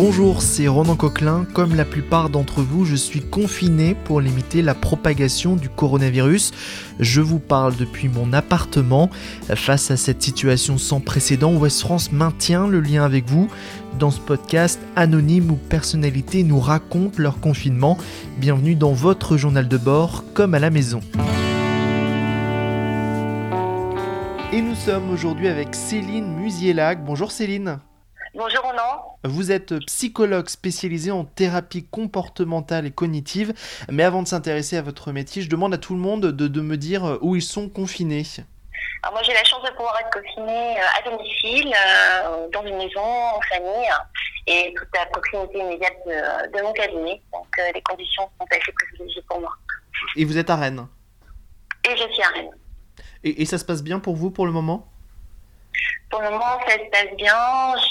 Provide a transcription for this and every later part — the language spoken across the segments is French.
Bonjour, c'est Ronan Coquelin. Comme la plupart d'entre vous, je suis confiné pour limiter la propagation du coronavirus. Je vous parle depuis mon appartement. Face à cette situation sans précédent, West France maintient le lien avec vous. Dans ce podcast, anonymes ou personnalités nous racontent leur confinement. Bienvenue dans votre journal de bord, comme à la maison. Et nous sommes aujourd'hui avec Céline Musielac. Bonjour Céline. Bonjour Ronan. Vous êtes psychologue spécialisé en thérapie comportementale et cognitive, mais avant de s'intéresser à votre métier, je demande à tout le monde de, me dire où ils sont confinés. Alors moi j'ai la chance de pouvoir être confinée euh, à domicile, euh, dans une maison, en famille, et toute la proximité immédiate de, mon cabinet. Donc euh, les conditions sont assez privilégiées pour moi. Et vous êtes à Rennes Et je suis à Rennes. et ça se passe bien pour vous pour le moment? Pour le moment, ça se passe bien.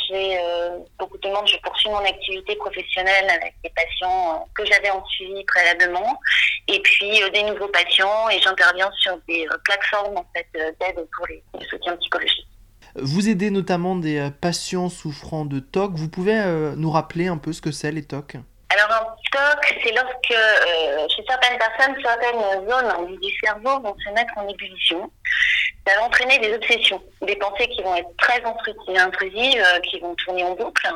J'ai euh, beaucoup de monde. Je poursuis mon activité professionnelle avec des patients euh, que j'avais en suivi préalablement, et puis euh, des nouveaux patients. Et j'interviens sur des plateformes en fait d'aide pour les, soutiens psychologiques. Vous aidez notamment des patients souffrant de TOC. Vous pouvez nous rappeler un peu ce que c'est les TOC? Alors un TOC, c'est lorsque chez certaines personnes, certaines zones du cerveau vont se mettre en ébullition ça va entraîner des obsessions, des pensées qui vont être très intrusives, euh, qui vont tourner en boucle,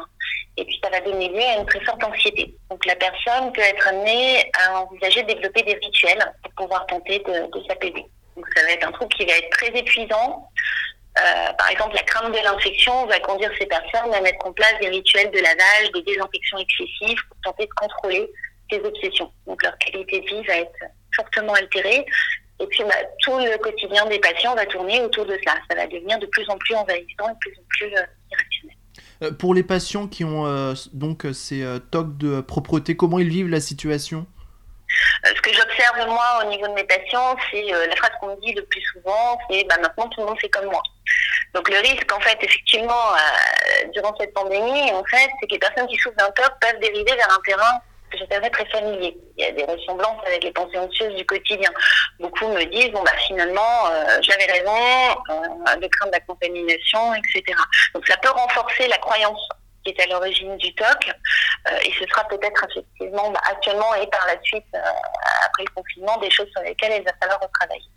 et puis ça va donner lieu à une très forte anxiété. Donc la personne peut être amenée à envisager de développer des rituels pour pouvoir tenter de, s'apaiser. Donc ça va être un truc qui va être très épuisant. Euh, par exemple, la crainte de l'infection va conduire ces personnes à mettre en place des rituels de lavage, des désinfections excessives pour tenter de contrôler ces obsessions. Donc leur qualité de vie va être fortement altérée et puis, bah, tout le quotidien des patients va tourner autour de ça. Ça va devenir de plus en plus envahissant et de plus en plus euh, irrationnel. Euh, pour les patients qui ont euh, donc ces tocs de propreté, comment ils vivent la situation? Ce que j'observe moi au niveau de mes patients, c'est la phrase qu'on me dit le plus souvent, c'est bah, maintenant tout le monde fait comme moi. Donc le risque, en fait, effectivement, durant cette pandémie, en fait, c'est que les personnes qui souffrent d'un TOC peuvent dériver vers un terrain que j'appellerais très familier. Il y a des ressemblances avec les pensées anxieuses du quotidien. Beaucoup me disent, bon, bah, finalement, euh, j'avais raison, euh, de crainte de la contamination, etc. Donc, ça peut renforcer la croyance qui est à l'origine du TOC, euh, et ce sera peut-être effectivement, bah, actuellement et par la suite, après le confinement, des choses sur lesquelles il va falloir retravailler.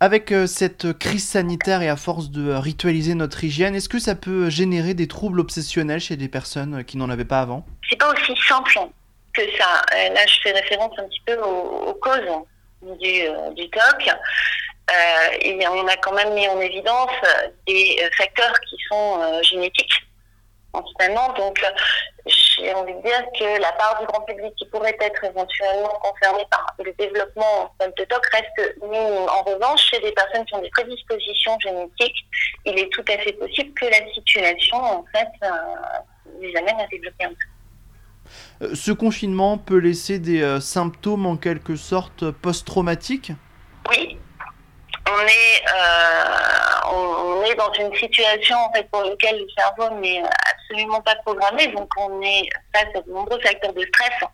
Avec cette crise sanitaire et à force de ritualiser notre hygiène, est-ce que ça peut générer des troubles obsessionnels chez des personnes qui n'en avaient pas avant? C'est pas aussi simple que ça. Euh, là, je fais référence un petit peu aux, causes du, euh, TOC. Euh, et on a quand même mis en évidence des facteurs qui sont génétiques, principalement. Donc, j'ai envie de dire que la part du grand public qui pourrait être éventuellement concernée par le développement de TOC reste minime. En revanche, chez des personnes qui ont des prédispositions génétiques, il est tout à fait possible que la situation, en fait, les amène à développer un TOC. Euh, ce confinement peut laisser des euh, symptômes en quelque sorte post-traumatiques? Oui. On est, euh, on, est dans une situation pour laquelle le cerveau n'est absolument pas programmé. Donc on est face à de nombreux facteurs de stress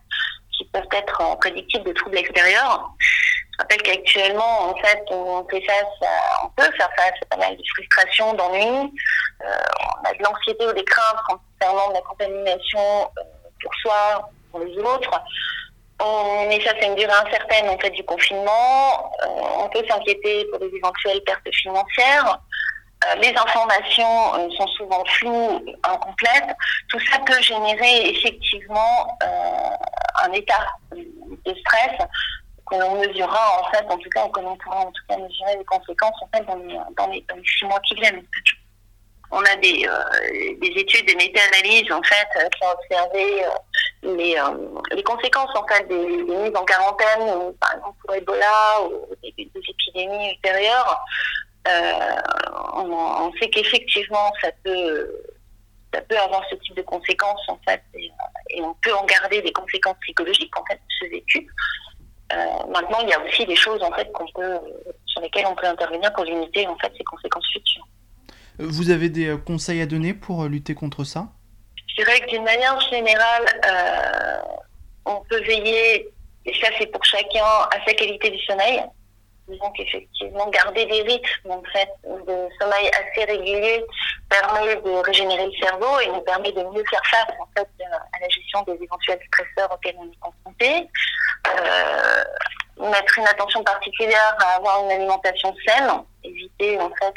qui peuvent être prédictifs de troubles extérieurs. Je rappelle qu'actuellement, en fait, on fait face on peut faire face à pas mal de frustration, d'ennui. on a de l'anxiété ou des craintes concernant la contamination pour soi, pour les autres. On est face à une durée incertaine en fait du confinement. Euh, on peut s'inquiéter pour des éventuelles pertes financières. Euh, les informations euh, sont souvent floues, incomplètes. Tout ça peut générer effectivement un état de stress que l'on mesurera en fait, en tout cas, que l'on pourra en tout cas mesurer les conséquences en fait dans les, dans dans les six mois qui viennent on a des, euh, des études, des méta-analyses en fait euh, qui ont observé euh, les, conséquences en fait des, mises en quarantaine, par exemple pour Ebola ou des, épidémies ultérieures. On, sait qu'effectivement ça peut ça peut avoir ce type de conséquences en fait et, on peut en garder des conséquences psychologiques en fait de ce vécu. maintenant, il y a aussi des choses en fait sur lesquelles on peut intervenir pour limiter en fait ces conséquences futures. Vous avez des euh, conseils à donner pour euh, lutter contre ça? Je dirais que d'une manière générale, euh, on peut veiller, et ça c'est pour chacun, à sa qualité du sommeil. Donc effectivement, garder des rythmes de sommeil assez réguliers permet de régénérer le cerveau et nous permet de mieux faire face en fait à la gestion des éventuels stresseurs auxquels on est confronté. Mettre une attention particulière à avoir une alimentation saine, éviter en fait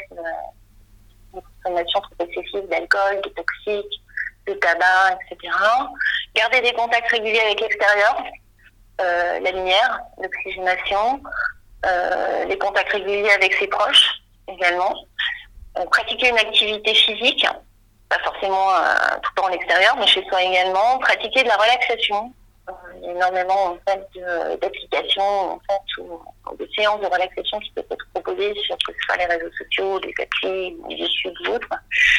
consommation trop excessive d'alcool, de toxiques, de tabac, etc. Garder des contacts réguliers avec l'extérieur, euh, la lumière, l'oxygénation, euh, les contacts réguliers avec ses proches également. Euh, pratiquer une activité physique, pas forcément tout le temps en extérieur, mais chez soi également. Pratiquer de la relaxation, énormément en fait d'applications en fait ou, de séances de relaxation qui peuvent être proposées sur soit les réseaux sociaux, des applis, des YouTube ou autres.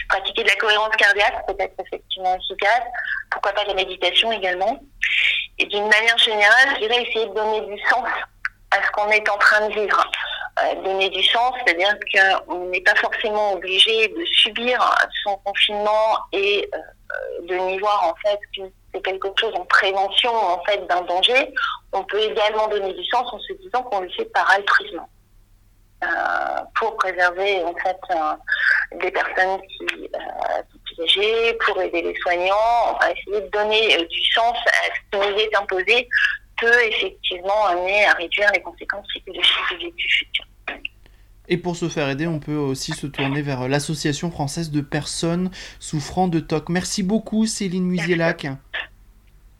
Pratiquer de la cohérence cardiaque peut être effectivement efficace. Pourquoi pas de la méditation également. Et d'une manière générale, je dirais essayer de donner du sens à ce qu'on est en train de vivre. Euh, donner du sens, c'est-à-dire qu'on n'est pas forcément obligé de subir son confinement et euh, de n'y voir en fait qu'une c'est quelque chose en prévention en fait d'un danger, on peut également donner du sens en se disant qu'on le fait par altruisme. Euh, pour préserver en fait euh, des personnes qui euh, sont âgées, pour aider les soignants, va essayer de donner du sens à ce qui nous est imposé peut effectivement amener à réduire les conséquences psychologiques du futur. Et pour se faire aider, on peut aussi se tourner vers l'Association française de personnes souffrant de TOC. Merci beaucoup Céline Musielac.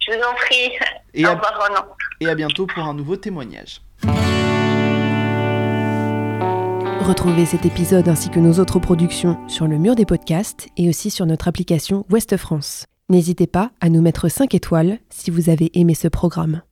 Je vous en prie. Et Au revoir Ronan. Et à bientôt pour un nouveau témoignage. Retrouvez cet épisode ainsi que nos autres productions sur le mur des podcasts et aussi sur notre application Ouest France. N'hésitez pas à nous mettre 5 étoiles si vous avez aimé ce programme.